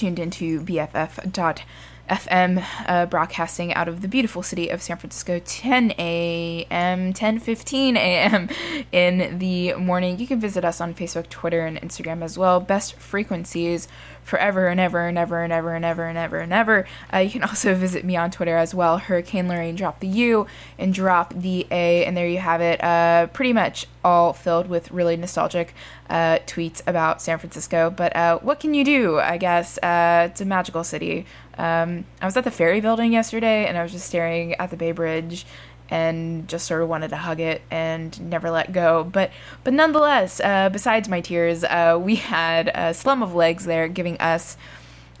tuned into BFF.FM, uh, broadcasting out of the beautiful city of San Francisco, 10 a.m., 10:15 a.m. in the morning. You can visit us on Facebook, Twitter, and Instagram as well. Best frequencies forever and ever and ever and ever and ever and ever and ever. Uh, you can also visit me on Twitter as well. Hurricane Lorraine, drop the U and drop the A, and there you have it. Uh, pretty much all filled with really nostalgic uh, tweets about San Francisco. But uh, what can you do? I guess uh, it's a magical city. Um, I was at the ferry building yesterday, and I was just staring at the Bay Bridge and just sort of wanted to hug it and never let go. But but nonetheless, uh, besides my tears, uh, we had a slum of legs there giving us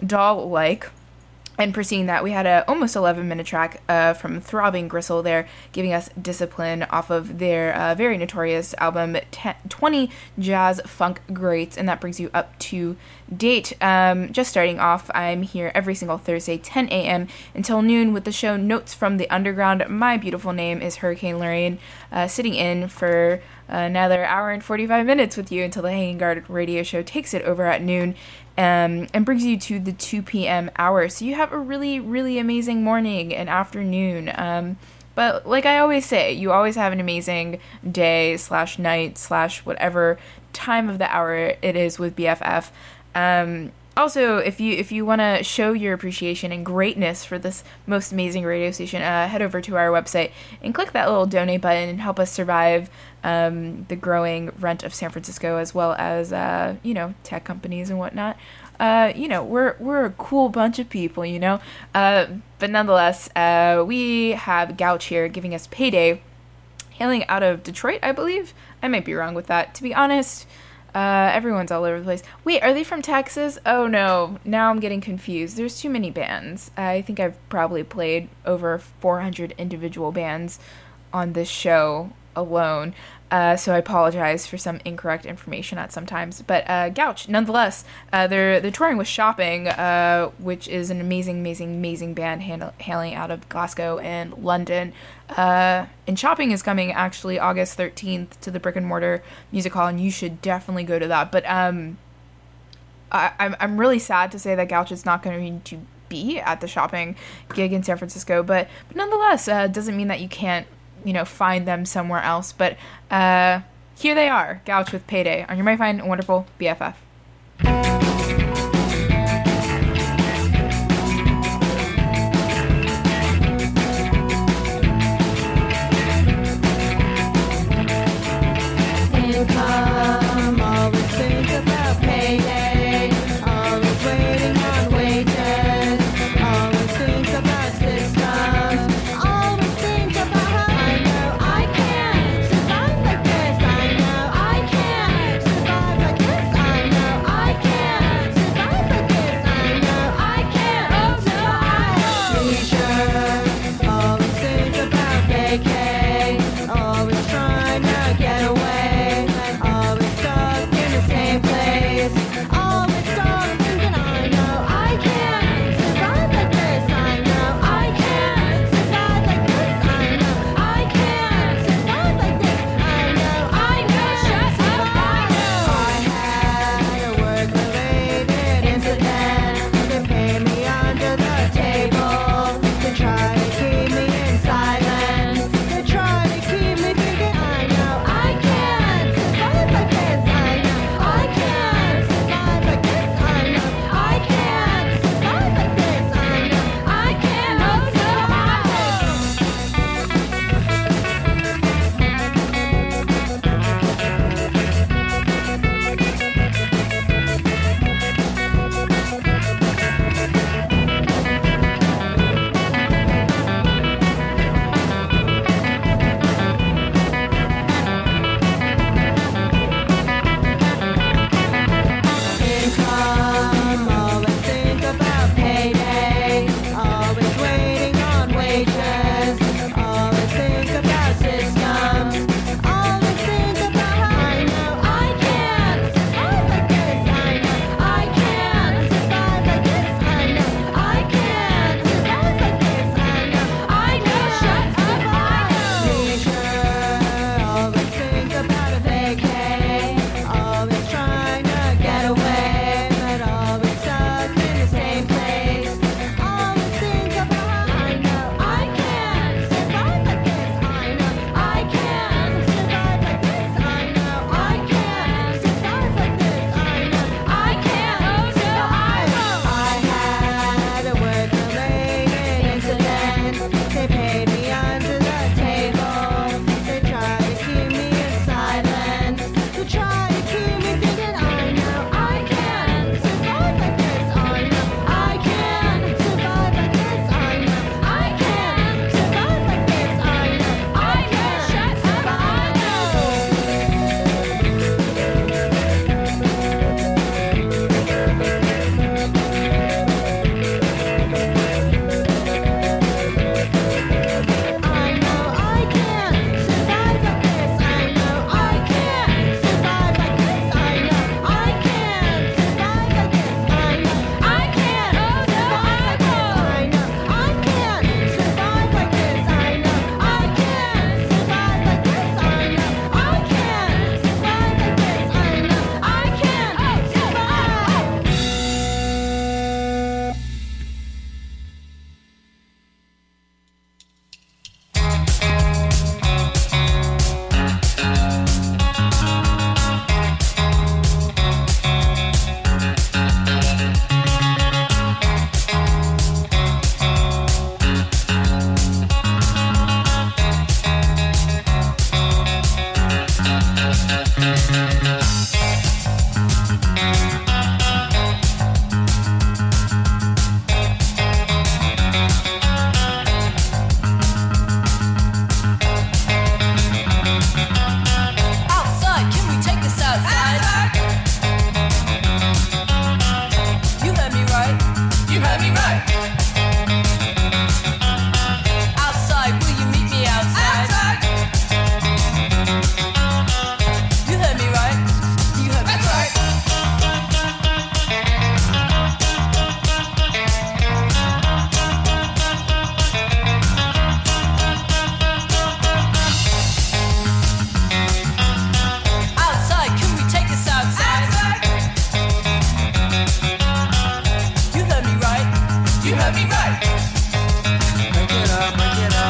doll like and preceding that, we had a almost 11 minute track uh, from Throbbing Gristle there, giving us Discipline off of their uh, very notorious album Ten- 20 Jazz Funk Greats, and that brings you up to date. Um, just starting off, I'm here every single Thursday, 10 a.m. until noon with the show Notes from the Underground. My beautiful name is Hurricane Lorraine, uh, sitting in for another hour and 45 minutes with you until the Hanging Guard radio show takes it over at noon um, and brings you to the 2 p.m. hour. So you have a really, really amazing morning and afternoon. Um, but like I always say, you always have an amazing day slash night slash whatever time of the hour it is with BFF. Um, also, if you if you want to show your appreciation and greatness for this most amazing radio station, uh, head over to our website and click that little donate button and help us survive um, the growing rent of San Francisco, as well as uh, you know tech companies and whatnot. Uh, you know, we're we're a cool bunch of people, you know. Uh, but nonetheless, uh, we have Gauche here giving us payday, hailing out of Detroit, I believe. I might be wrong with that. To be honest, uh, everyone's all over the place. Wait, are they from Texas? Oh no, now I'm getting confused. There's too many bands. I think I've probably played over 400 individual bands on this show alone. Uh, so I apologize for some incorrect information at sometimes. But uh, Gauche, nonetheless, uh, they're they're touring with Shopping, uh, which is an amazing, amazing, amazing band hailing out of Glasgow and London. Uh, and Shopping is coming actually August thirteenth to the Brick and Mortar Music Hall, and you should definitely go to that. But um, I, I'm I'm really sad to say that Gauche is not going to be at the Shopping gig in San Francisco, but but nonetheless, uh, doesn't mean that you can't you know, find them somewhere else. But uh, here they are, Gauche with Payday on your mighty fine wonderful BFF. Break it up, break it up,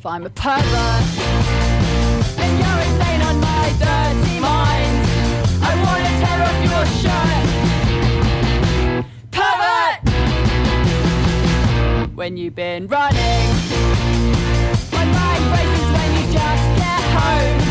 If I'm a pervert, and you're stain on my dirty mind, I wanna tear off your shirt. Pervert! When you've been running. My mind races when you just get home.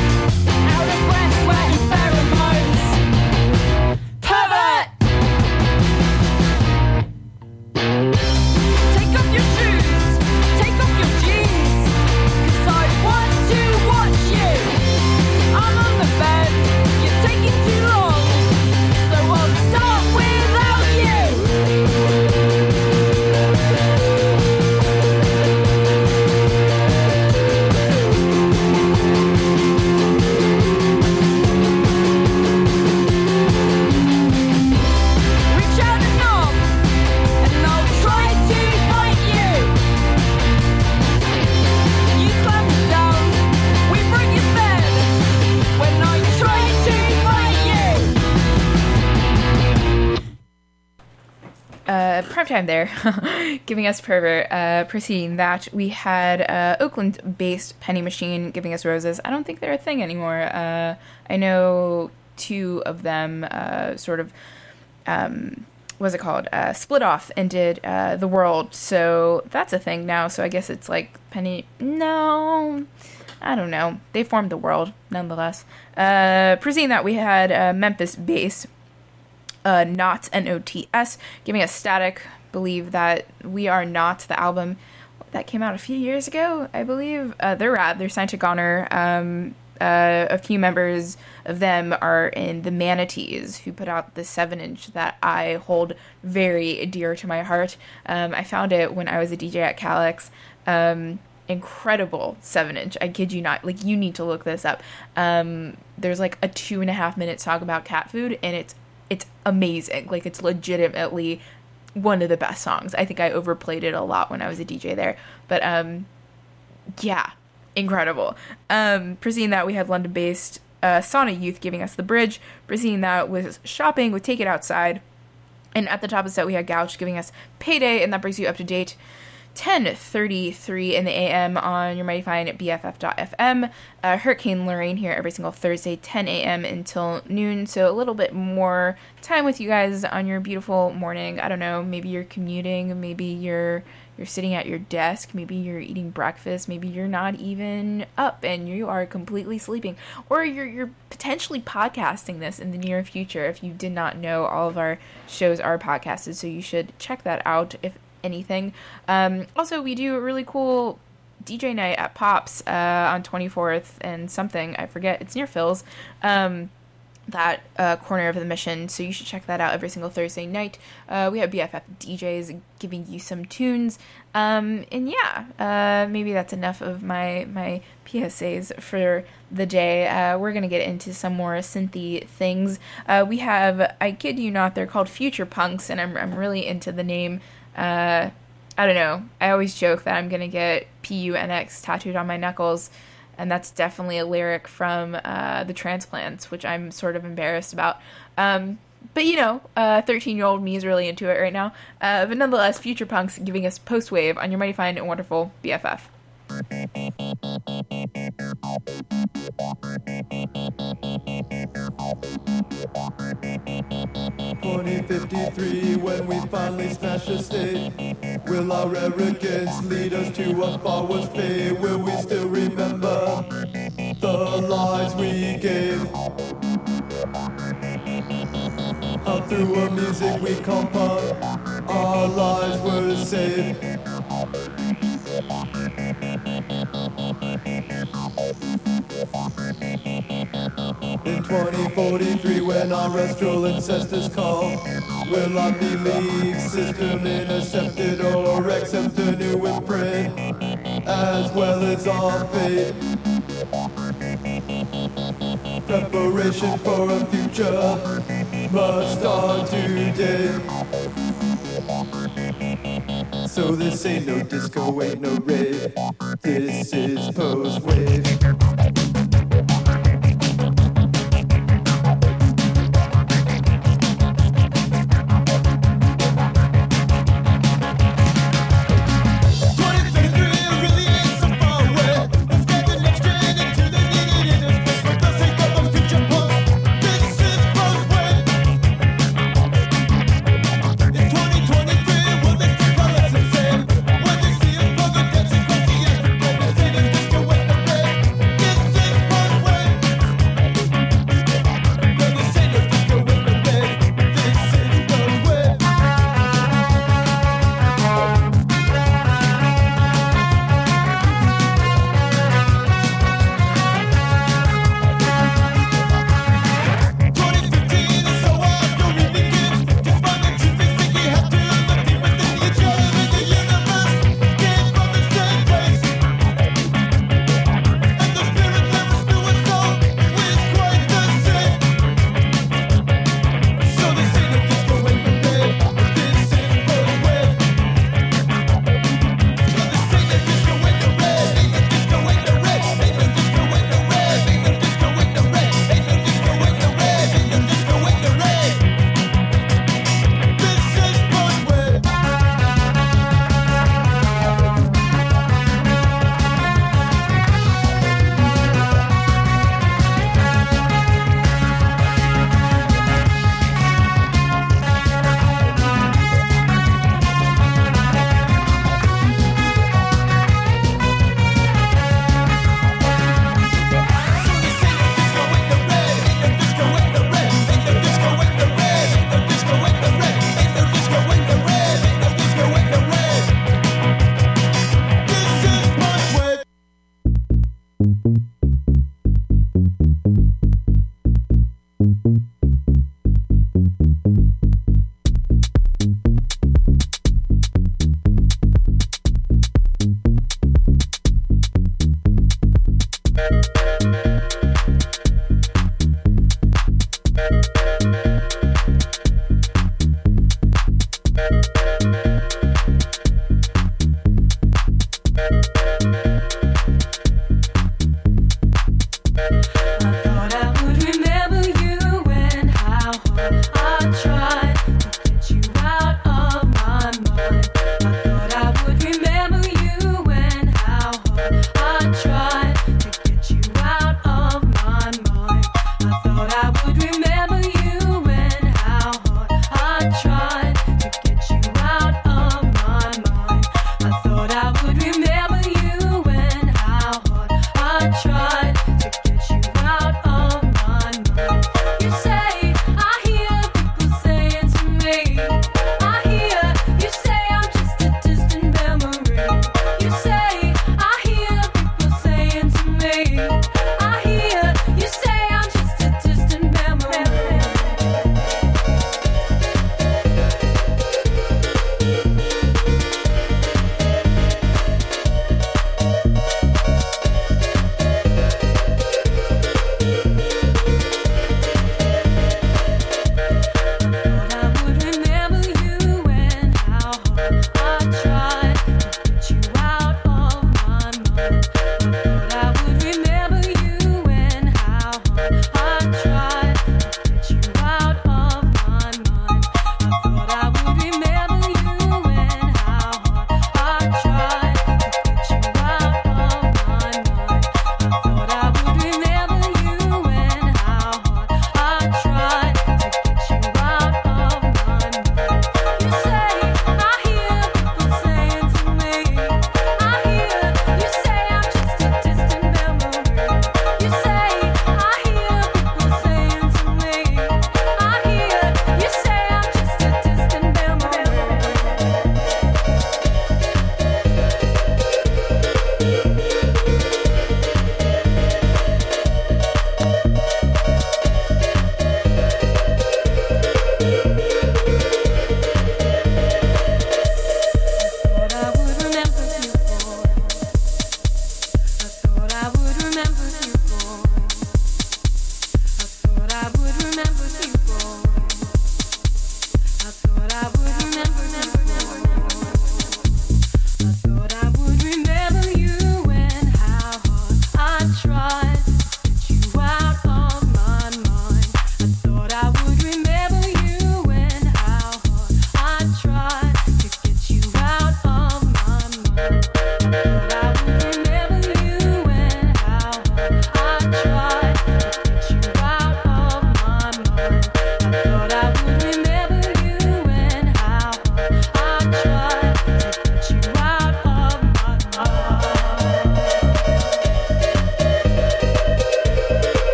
Time there, giving us pervert. Uh, preceding that, we had uh, Oakland-based Penny Machine giving us roses. I don't think they're a thing anymore. Uh, I know two of them uh, sort of um, what's it called? Uh, split off and did uh, the world. So that's a thing now. So I guess it's like Penny. No, I don't know. They formed the world nonetheless. Uh, preceding that, we had uh, Memphis Bass uh, Not N O T S, giving us static. Believe that we are not the album that came out a few years ago, I believe. Uh, they're rad. They're signed to Goner. Um, uh, a few members of them are in the Manatees, who put out the seven inch that I hold very dear to my heart. Um, I found it when I was a DJ at KALX. Um, incredible seven inch. I kid you not. Like you need to look this up. Um, there's like a two and a half minute song about cat food, and it's it's amazing. Like it's legitimately one of the best songs. I think I overplayed it a lot when I was a DJ there. But um yeah, incredible. Um preceding that we had London based uh Sauna Youth giving us the bridge. Preceding that was shopping with Take It Outside. And at the top of the set we had Gauche giving us payday, and that brings you up to date 10:33 in the AM on your mighty fine BFF.FM. Uh, Hurricane Lorraine here every single Thursday, 10 a.m. until noon. So a little bit more time with you guys on your beautiful morning. I don't know, maybe you're commuting, maybe you're you're sitting at your desk, maybe you're eating breakfast, maybe you're not even up and you are completely sleeping, or you're you're potentially podcasting this in the near future. If you did not know, all of our shows are podcasted, so you should check that out if anything. Um, also, we do a really cool DJ night at Pops uh, on 24th and something I forget. It's near Phil's. Um, that uh, corner of the mission, so you should check that out every single Thursday night. Uh, we have BFF DJs giving you some tunes, um, and yeah, uh, maybe that's enough of my my PSAs for the day. Uh, we're gonna get into some more synthy things. Uh, we have, I kid you not, they're called Future Punx, and I'm I'm really into the name. Uh, I don't know. I always joke that I'm gonna get PUNX tattooed on my knuckles and that's definitely a lyric from uh, the transplants, which I'm sort of embarrassed about. Um, but you know, 13 uh, year old me is really into it right now. Uh, but nonetheless, Future Punx giving us post wave on your mighty fine and wonderful BFF. 2053 when we finally smash the state Will our arrogance lead us to a forward fate? Will we still remember the lies we gave? Up through our music we compound Our lives were saved In 2043 when our astral ancestors call Will our belief system intercepted or accept a new imprint As well as our fate Preparation for a future must start today So this ain't no disco, ain't no rave This is post-wave. Tried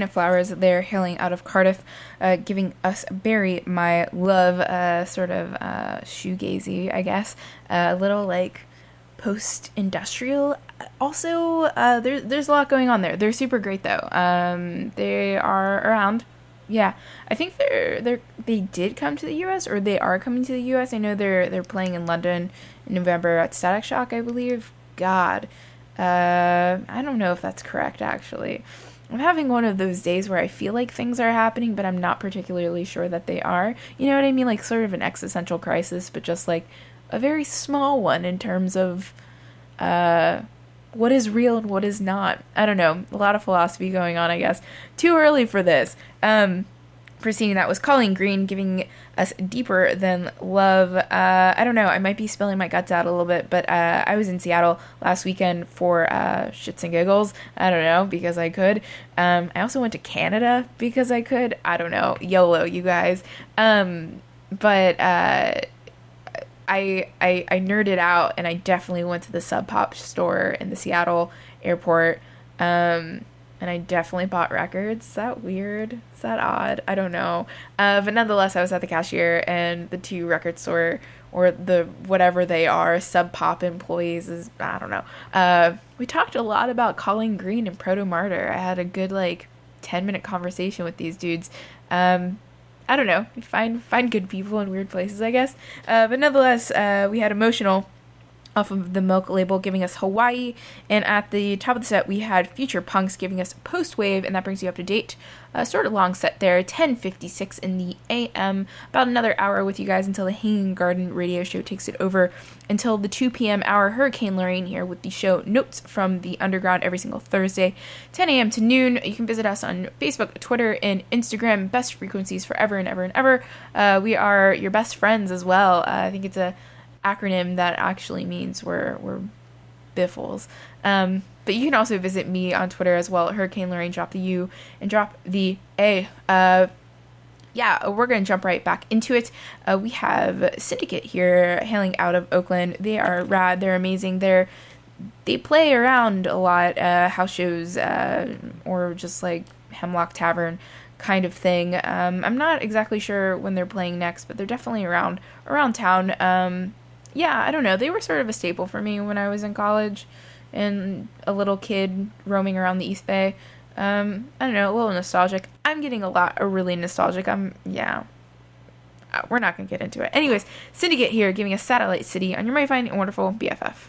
Of Flowers. They're hailing out of Cardiff, uh, giving us Bury My Love, uh, sort of uh, shoegazy, I guess. a little like post industrial. Also, uh, there, there's a lot going on there. They're super great though. Um, they are around. Yeah, I think they're they're they did come to the U.S. or they are coming to the U.S. I know they're they're playing in London in November at Static Shock, I believe. God, uh, I don't know if that's correct actually. I'm having one of those days where I feel like things are happening, but I'm not particularly sure that they are. You know what I mean? Like sort of an existential crisis, but just like a very small one in terms of uh, what is real and what is not. I don't know. A lot of philosophy going on, I guess. Too early for this. Um, preceding that was Colleen Green giving us deeper than love. Uh, I don't know. I might be spilling my guts out a little bit, but uh, I was in Seattle last weekend for uh, shits and giggles. I don't know because I could. Um, I also went to Canada because I could. I don't know. YOLO, you guys. Um, but uh, I, I I nerded out and I definitely went to the Sub Pop store in the Seattle airport. Um, and I definitely bought records. Is that weird? Is that odd? I don't know. Uh, but nonetheless, I was at the cashier and the two record store or the whatever they are Sub Pop employees is I don't know. Uh, we talked a lot about Colleen Green and Protomartyr. I had a good like ten minute conversation with these dudes. Um, I don't know. Find find good people in weird places, I guess. Uh, but nonetheless, uh, we had emotional off of the Milk label giving us Hawaii, and at the top of the set we had Future Punx giving us Post Wave, and that brings you up to date. Uh, sort of long set there, 10:56 in the AM. About another hour with you guys until the Hanging Garden radio show takes it over. Until the 2 p.m. hour, Hurricane Lorraine here with the show Notes from the Underground every single Thursday, 10 a.m. to noon. You can visit us on Facebook, Twitter, and Instagram. Best frequencies forever and ever and ever. Uh, we are your best friends as well. Uh, I think it's a acronym that actually means we're we're biffles. Um, but you can also visit me on Twitter as well, Hurricane Lorraine. Drop the U and drop the A. Uh, yeah, we're gonna jump right back into it. Uh, we have Syndicate here, hailing out of Oakland. They are rad. They're amazing. They're they play around a lot, uh, house shows, uh, or just like Hemlock Tavern kind of thing. Um, I'm not exactly sure when they're playing next, but they're definitely around around town. Um, yeah, I don't know. They were sort of a staple for me when I was in college and a little kid roaming around the East Bay. Um, I don't know, a little nostalgic. I'm getting a lot, a really nostalgic. I'm, yeah. Uh, We're not gonna get into it. Anyways, Syndicate here, giving us Satellite City on your mighty fine and wonderful BFF.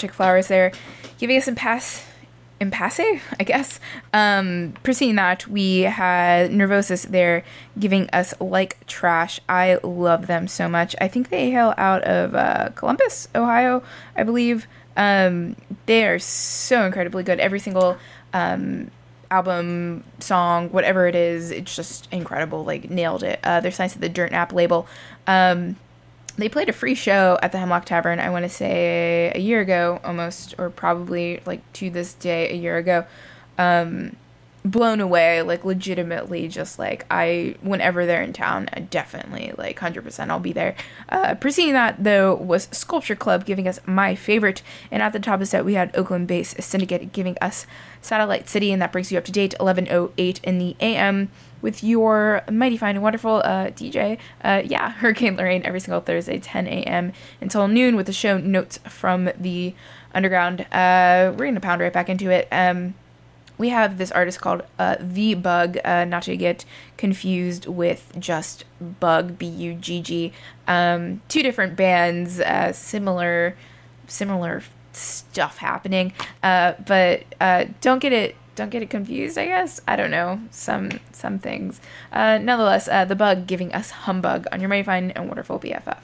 Arctic Flowers there, giving us impasse, impasse, I guess. Um, preceding that, we had Nervosas there, giving us like trash. I love them so much. I think they hail out of uh, Columbus, Ohio, I believe. Um, they are so incredibly good. Every single um, album, song, whatever it is, it's just incredible. Like nailed it. Uh, they're signed to the Dirt Nap label. Um, they played a free show at the Hemlock Tavern. I want to say a year ago, almost, or probably like to this day, a year ago. Um, blown away, like legitimately, just like I, whenever they're in town, I definitely like hundred percent, I'll be there. Uh, preceding that though was Sculpture Club giving us my favorite, and at the top of the set we had Oakland based Syndicate giving us Satellite City, and that brings you up to date, eleven oh eight in the AM with your mighty fine and wonderful uh, DJ. Uh, yeah, Hurricane Lorraine every single Thursday, 10 a.m. until noon with the show notes from the underground. Uh, we're gonna pound right back into it. Um, we have this artist called uh, The Bug, uh, not to get confused with just Bug, B U G G. Um, two different bands, uh, similar, similar stuff happening, uh, but uh, don't get it. Don't get it confused. I guess I don't know some some things. Uh, nonetheless, uh, the bug giving us humbug on your mighty fine and wonderful BFF.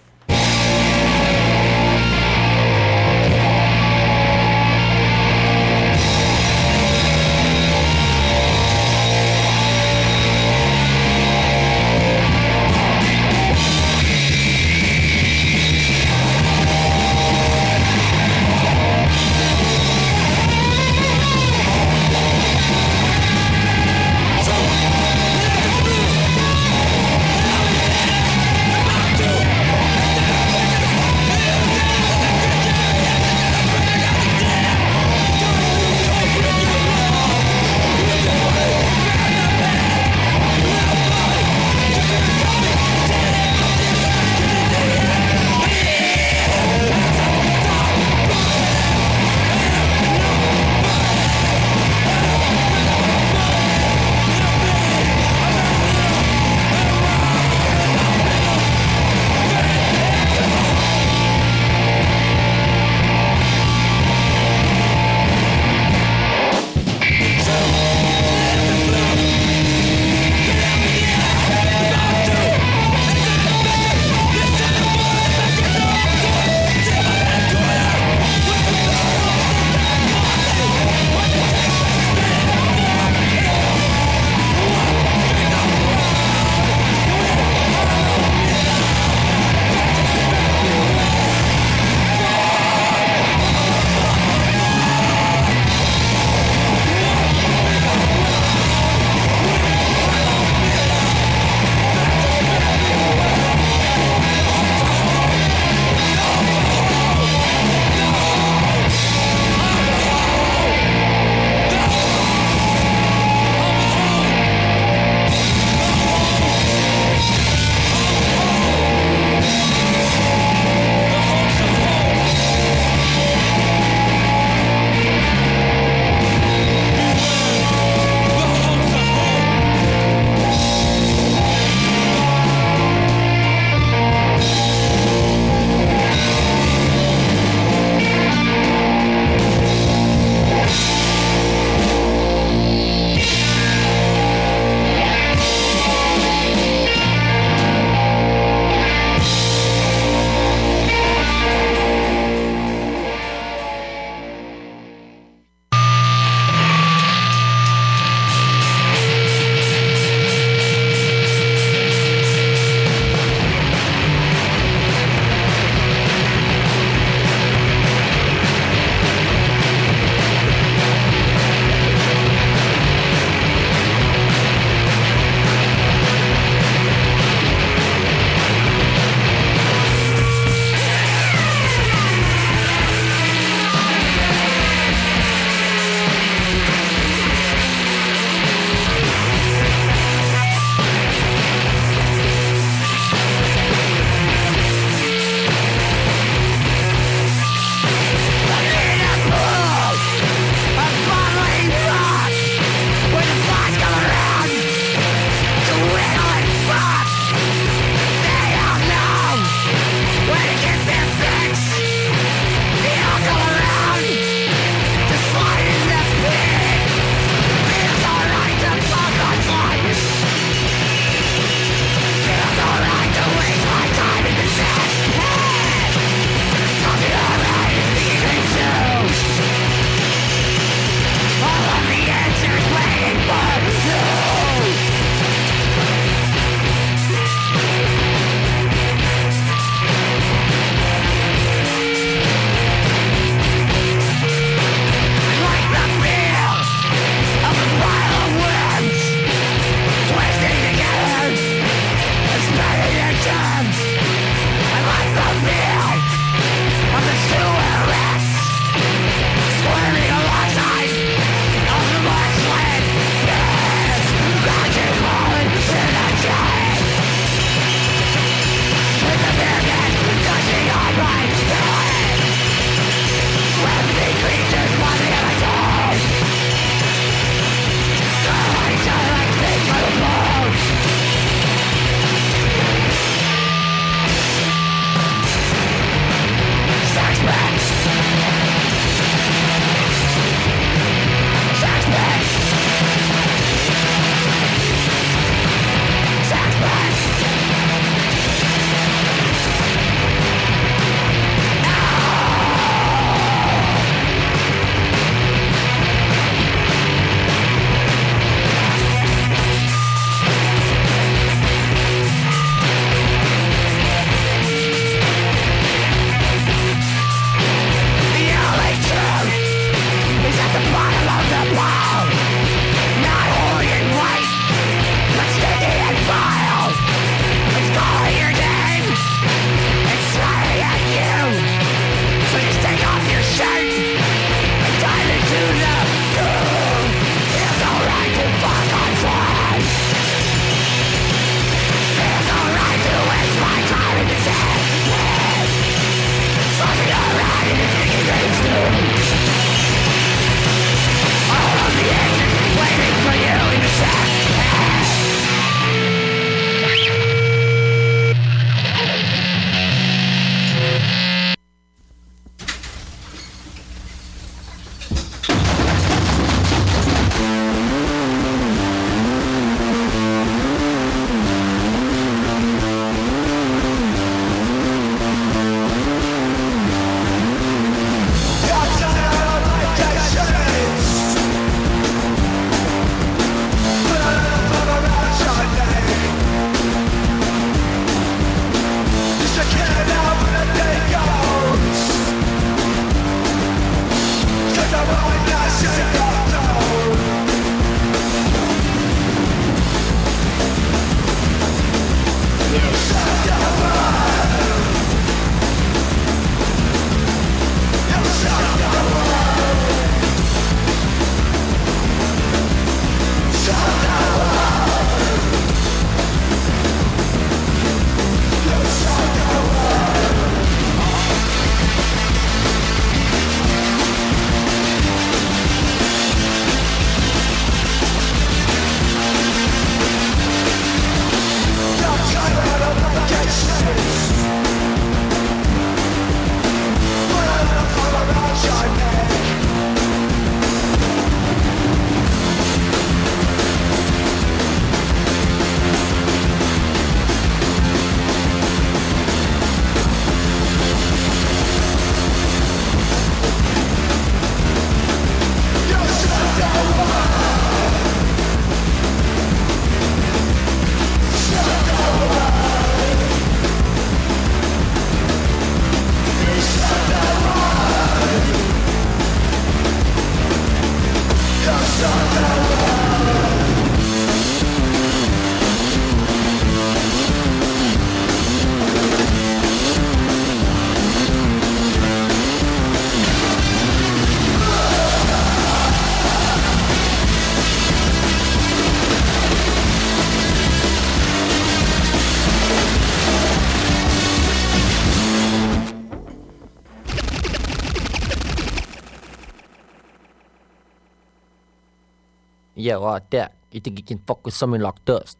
there like that. You think you can fuck with something like this?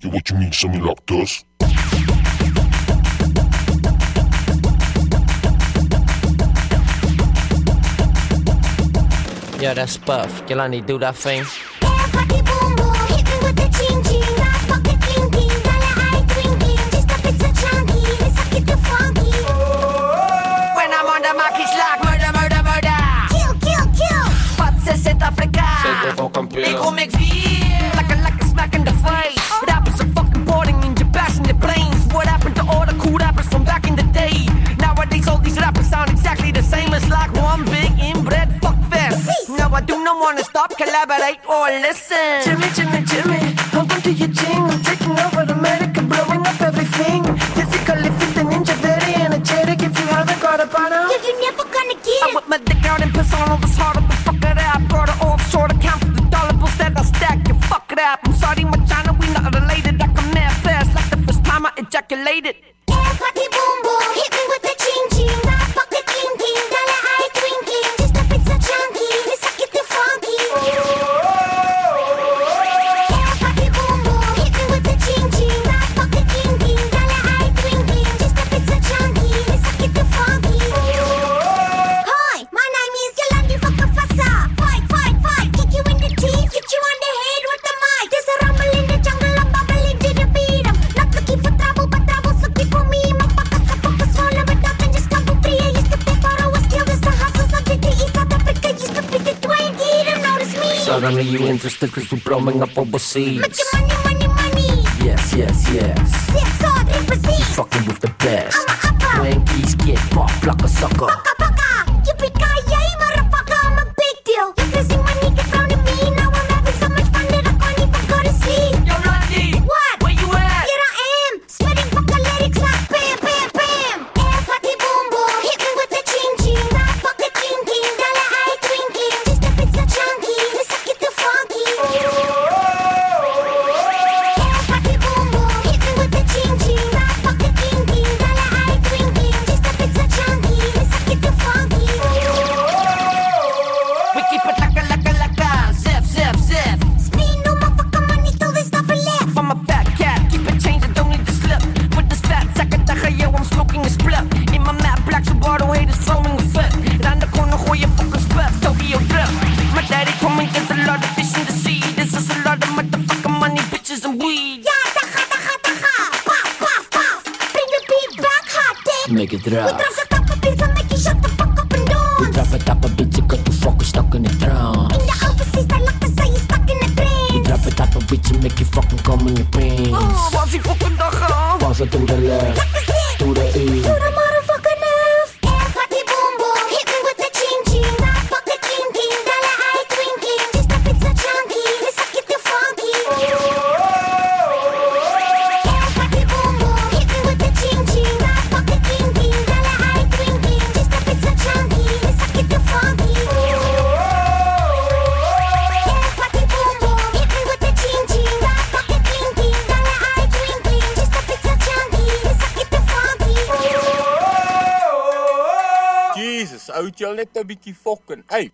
Yeah, what you mean, something like this? Yeah, that's Buff. Can I need do that thing? Don't make me like a like a smack in the face. Rappers are fucking boring in bashing the brains. What happened to all the cool rappers from back in the day? Nowadays all these rappers sound exactly the same. It's like one big inbred fuckfest. Now I do not wanna stop, collaborate or listen. Jimmy, Jimmy, Jimmy, I'm to your jingle. money, you interested cause we're blowing up overseas. Money, money, money. Yes, yes, yes. Six, all, eight, Fucking with the best. I'm a upper. When geese get fucked like a sucker. 'n bietjie fokken uit.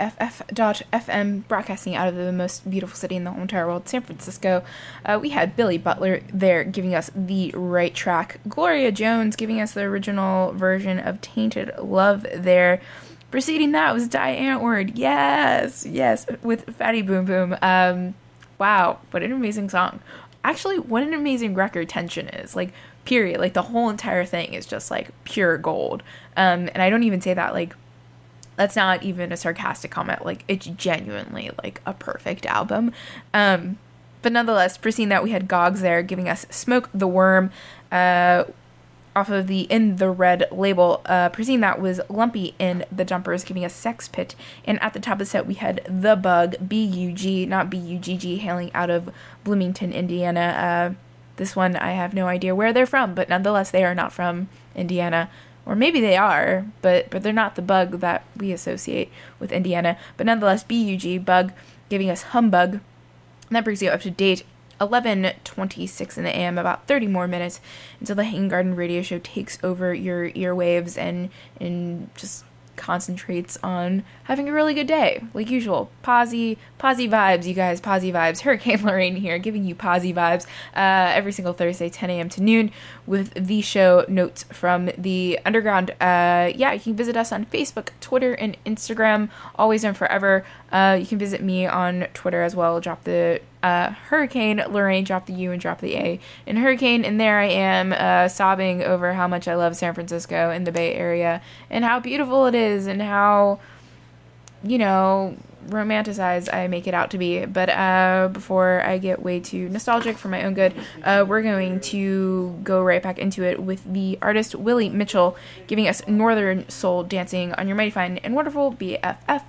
BFF.FM, broadcasting out of the most beautiful city in the whole entire world, San Francisco. Uh, we had Billy Butler there giving us the right track, Gloria Jones giving us the original version of Tainted Love there. Preceding that was Die Antwoord, yes, yes, with Fatty Boom Boom. Um, wow, what an amazing song. Actually, what an amazing record tension is. Like, period. Like, the whole entire thing is just like pure gold. Um, and I don't even say that like that's not even a sarcastic comment like it's genuinely like a perfect album. Um but nonetheless preceding that we had gogs there giving us smoke the worm uh off of the in the red label uh preceding that was Lumpy and the Dumpers giving us sex pit. And at the top of the set we had the bug b-u-g not b-u-g-g hailing out of bloomington indiana. Uh this one i have no idea where they're from but nonetheless they are not from indiana or maybe they are, but but they're not the bug that we associate with Indiana. But nonetheless, BUG bug giving us humbug. And that brings you up to date. 11:26 in the AM, about 30 more minutes until the Hanging Garden Radio Show takes over your earwaves and and just concentrates on having a really good day, like usual. Posy, posy vibes, you guys, posy vibes. Hurricane Lorraine here, giving you posy vibes uh, every single Thursday, 10 a.m. to noon, with the show notes from the underground. Uh, yeah, you can visit us on Facebook, Twitter, and Instagram, always and forever. Uh, you can visit me on Twitter as well. Drop the uh, Hurricane Lorraine, drop the U and drop the A in Hurricane, and there I am uh, sobbing over how much I love San Francisco and the Bay Area and how beautiful it is and how, you know, romanticized I make it out to be. But uh, before I get way too nostalgic for my own good, uh, we're going to go right back into it with the artist Willie Mitchell giving us Northern Soul dancing on your mighty fine and wonderful BFF.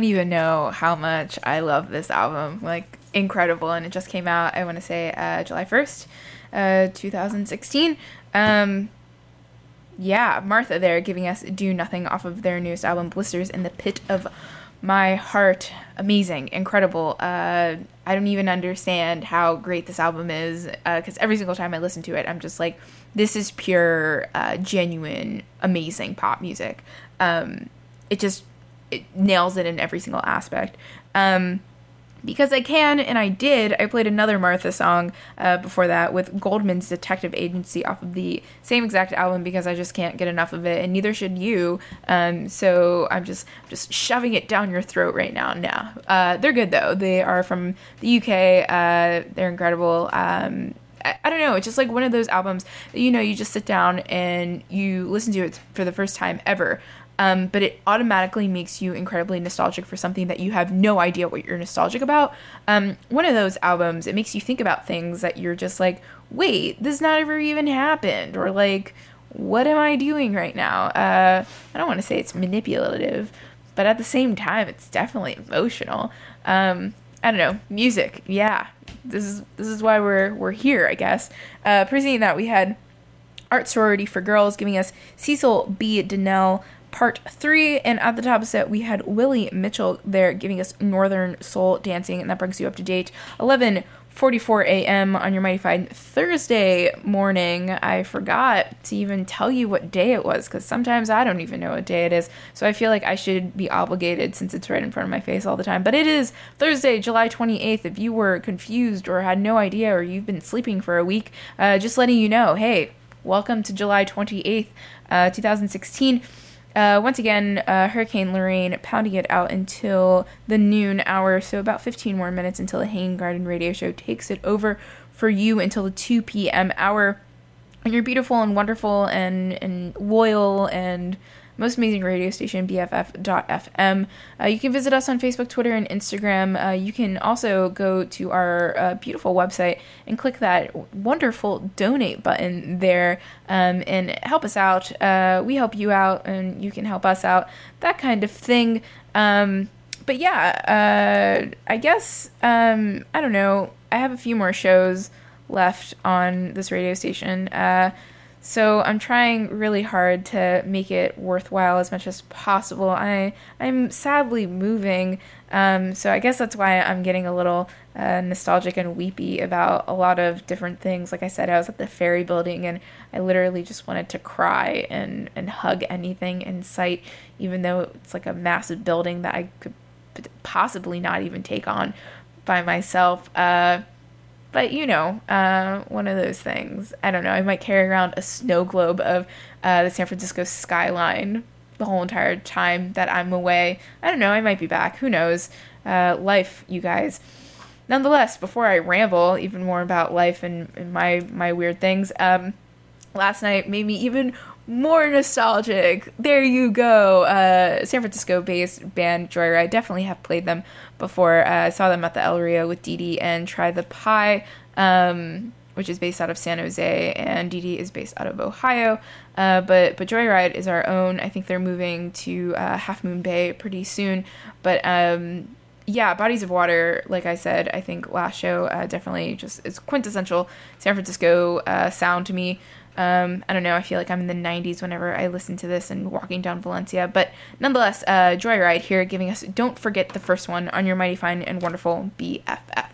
Don't even know how much I love this album. Like, incredible. And it just came out, I want to say, uh, July 1st, uh, 2016. Um, yeah, Martha there giving us Do Nothing off of their newest album, Blisters in the Pit of My Heart. Amazing, incredible. Uh, I don't even understand how great this album is because every single time I listen to it, I'm just like, this is pure, uh, genuine, amazing pop music. Um, it just it nails it in every single aspect. Um, because I can, and I did, I played another Martha song uh, before that with Goldman's Detective Agency off of the same exact album because I just can't get enough of it, and neither should you. Um, so I'm just just shoving it down your throat right now. Now uh, they're good though. They are from the UK. Uh, they're incredible. Um, I, I don't know. It's just like one of those albums that you know you just sit down and you listen to it for the first time ever. Um, but it automatically makes you incredibly nostalgic for something that you have no idea what you're nostalgic about. Um, one of those albums, it makes you think about things that you're just like, wait, this never even happened, or like, what am I doing right now? Uh, I don't want to say it's manipulative, but at the same time, it's definitely emotional. Um, I don't know, music, yeah. This is this is why we're we're here, I guess. Uh, that, we had Art Sorority for Girls giving us Cecil B. Donnell part three. And at the top of set, we had Willie Mitchell there giving us Northern Soul Dancing. And that brings you up to date 11 44 a.m. on your Mighty Fine Thursday morning. I forgot to even tell you what day it was because sometimes I don't even know what day it is. So I feel like I should be obligated since it's right in front of my face all the time. But it is Thursday, July 28th. If you were confused or had no idea or you've been sleeping for a week, uh, just letting you know hey, welcome to July 28th, uh, 2016. Uh, once again, uh, Hurricane Lorraine pounding it out until the noon hour, so about 15 more minutes until the Hanging Garden radio show takes it over for you until the 2 p.m. hour. And you're beautiful and wonderful and, and loyal and most amazing radio station, BFF.FM. Uh, you can visit us on Facebook, Twitter, and Instagram. Uh, you can also go to our uh, beautiful website and click that wonderful donate button there um, and help us out. Uh, we help you out, and you can help us out. That kind of thing. Um, but yeah, uh, I guess, um, I don't know. I have a few more shows left on this radio station. Uh, so I'm trying really hard to make it worthwhile as much as possible. I I'm sadly moving, um, so I guess that's why I'm getting a little uh, nostalgic and weepy about a lot of different things. Like I said, I was at the ferry building and I literally just wanted to cry and and hug anything in sight, even though it's like a massive building that I could possibly not even take on by myself. Uh, but you know, uh, one of those things. I don't know. I might carry around a snow globe of uh, the San Francisco skyline the whole entire time that I'm away. I don't know. I might be back. Who knows? Uh, life, you guys. Nonetheless, before I ramble even more about life and, and my my weird things, um, last night made me even more nostalgic. There you go. Uh, San Francisco based band Joyride. Definitely have played them before. Uh, I saw them at the El Rio with Dee and Try the Pie, um, which is based out of San Jose, and Dee is based out of Ohio. Uh, but but Joyride is our own. I think they're moving to uh, Half Moon Bay pretty soon. But um, yeah, Bodies of Water, like I said, I think last show uh, definitely just is quintessential San Francisco uh, sound to me. Um, I don't know. I feel like I'm in the 90s whenever I listen to this and walking down Valencia. But nonetheless, uh, Joyride here giving us Don't Forget the First One on your Mighty Fine and Wonderful BFF.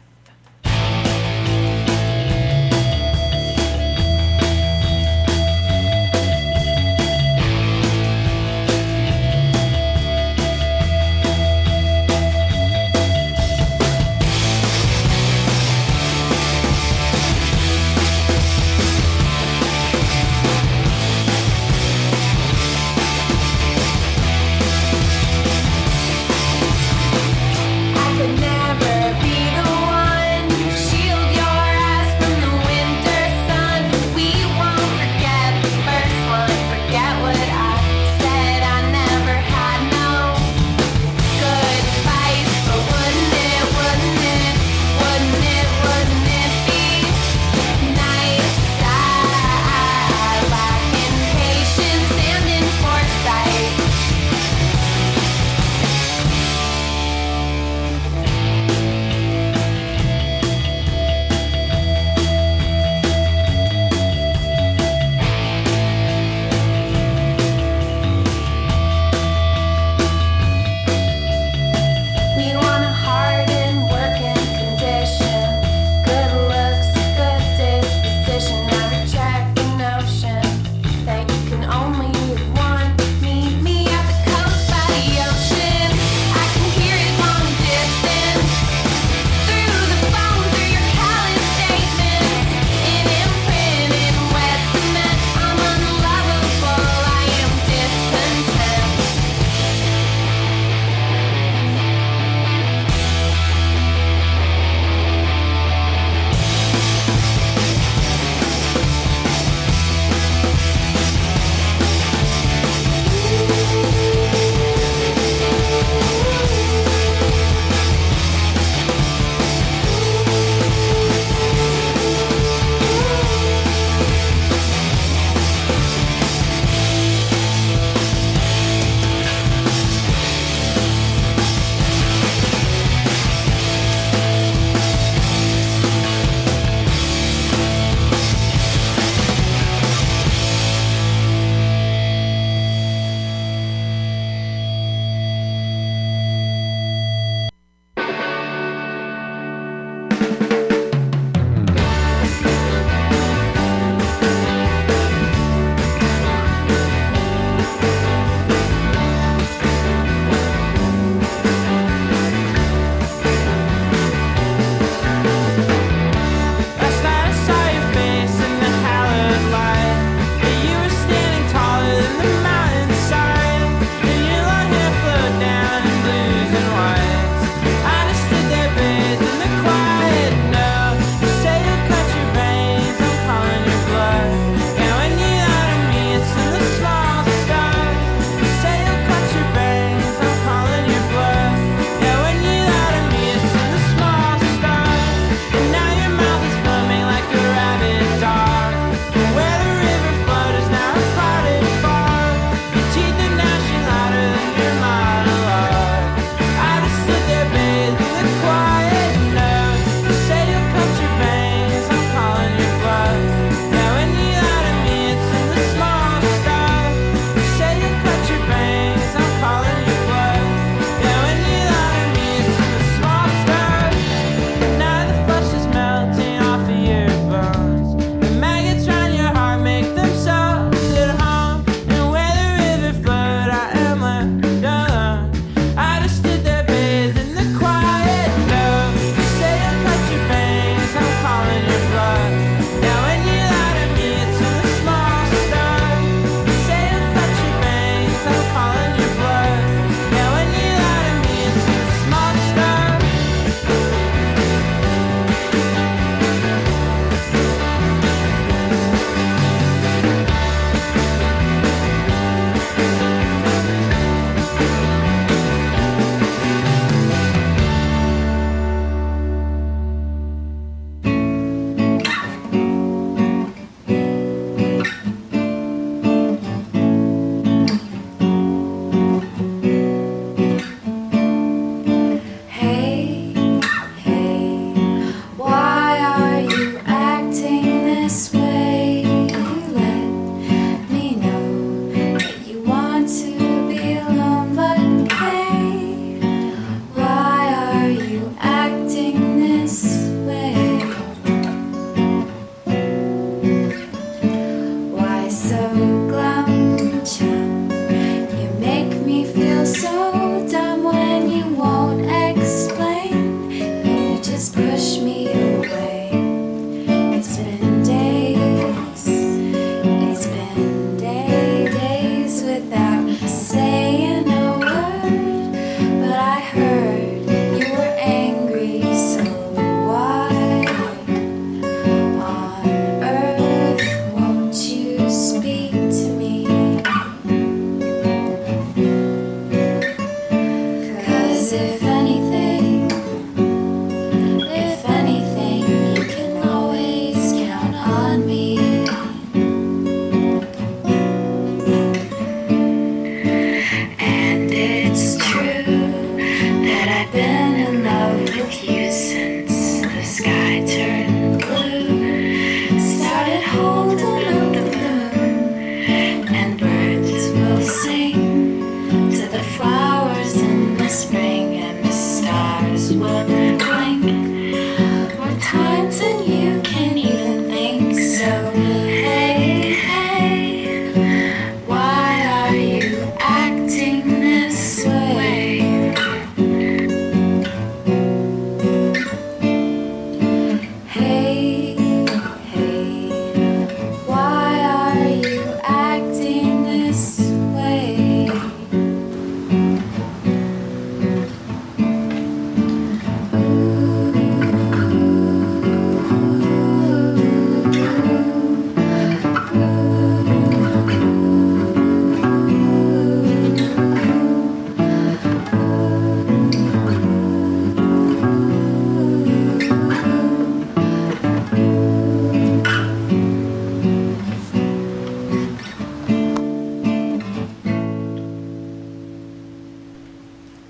her.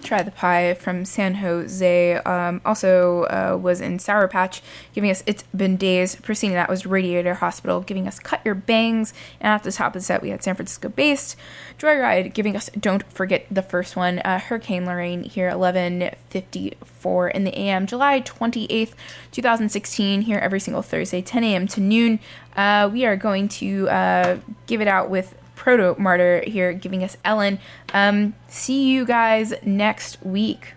Try the Pie from San Jose um, also uh, was in Sour Patch, giving us It's Been Days. Preceding that was Radiator Hospital, giving us Cut Your Bangs. And at the top of the set, we had San Francisco based Joyride, giving us Don't Forget the first one. Uh, Hurricane Lorraine here, 11.54 in the AM, July 28th, 2016, here every single Thursday, 10 a.m. to noon. Uh, we are going to uh, give it out with Protomartyr here giving us Ellen. Um, see you guys next week.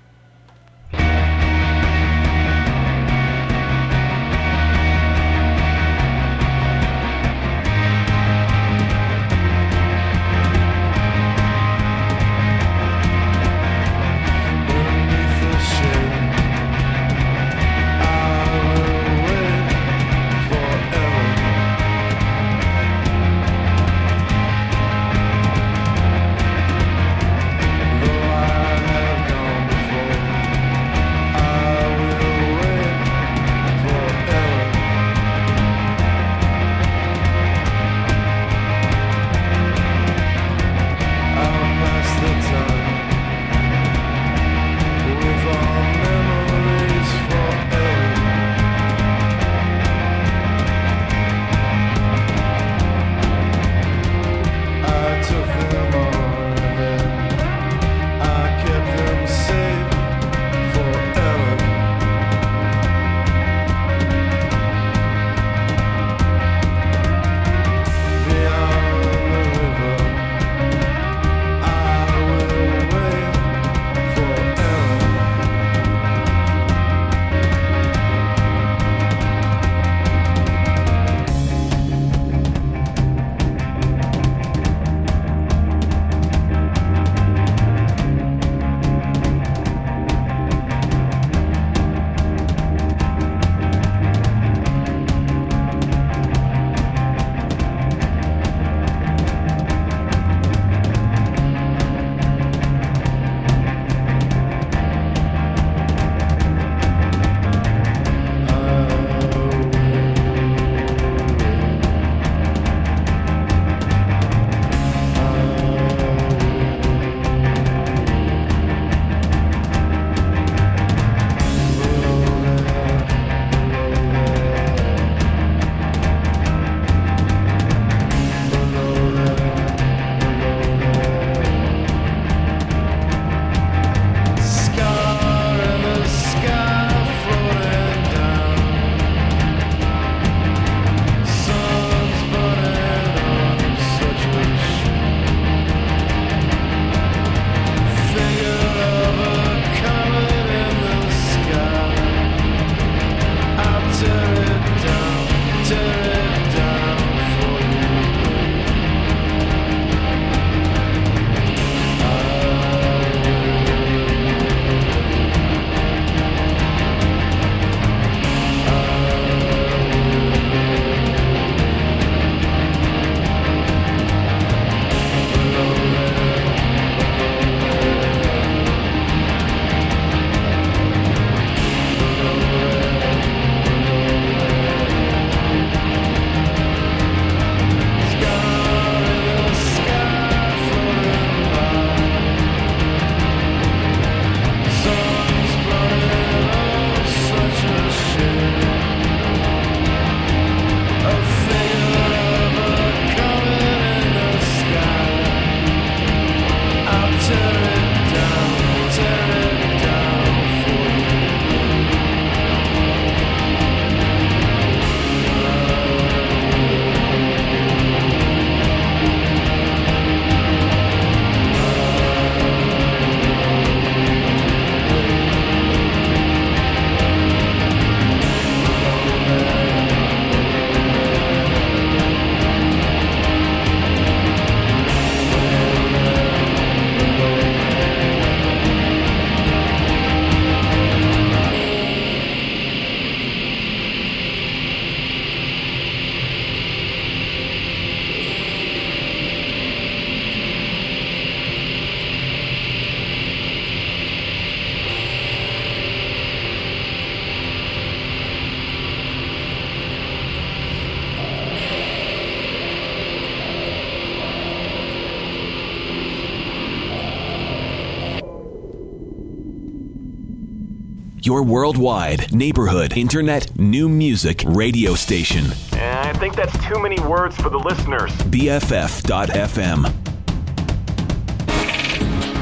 Your worldwide neighborhood internet new music radio station. I think that's too many words for the listeners. BFF.FM.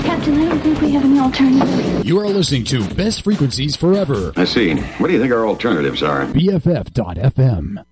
Captain, I don't think we have any alternatives. You are listening to Best Frequencies Forever. I see. What do you think our alternatives are? BFF.FM.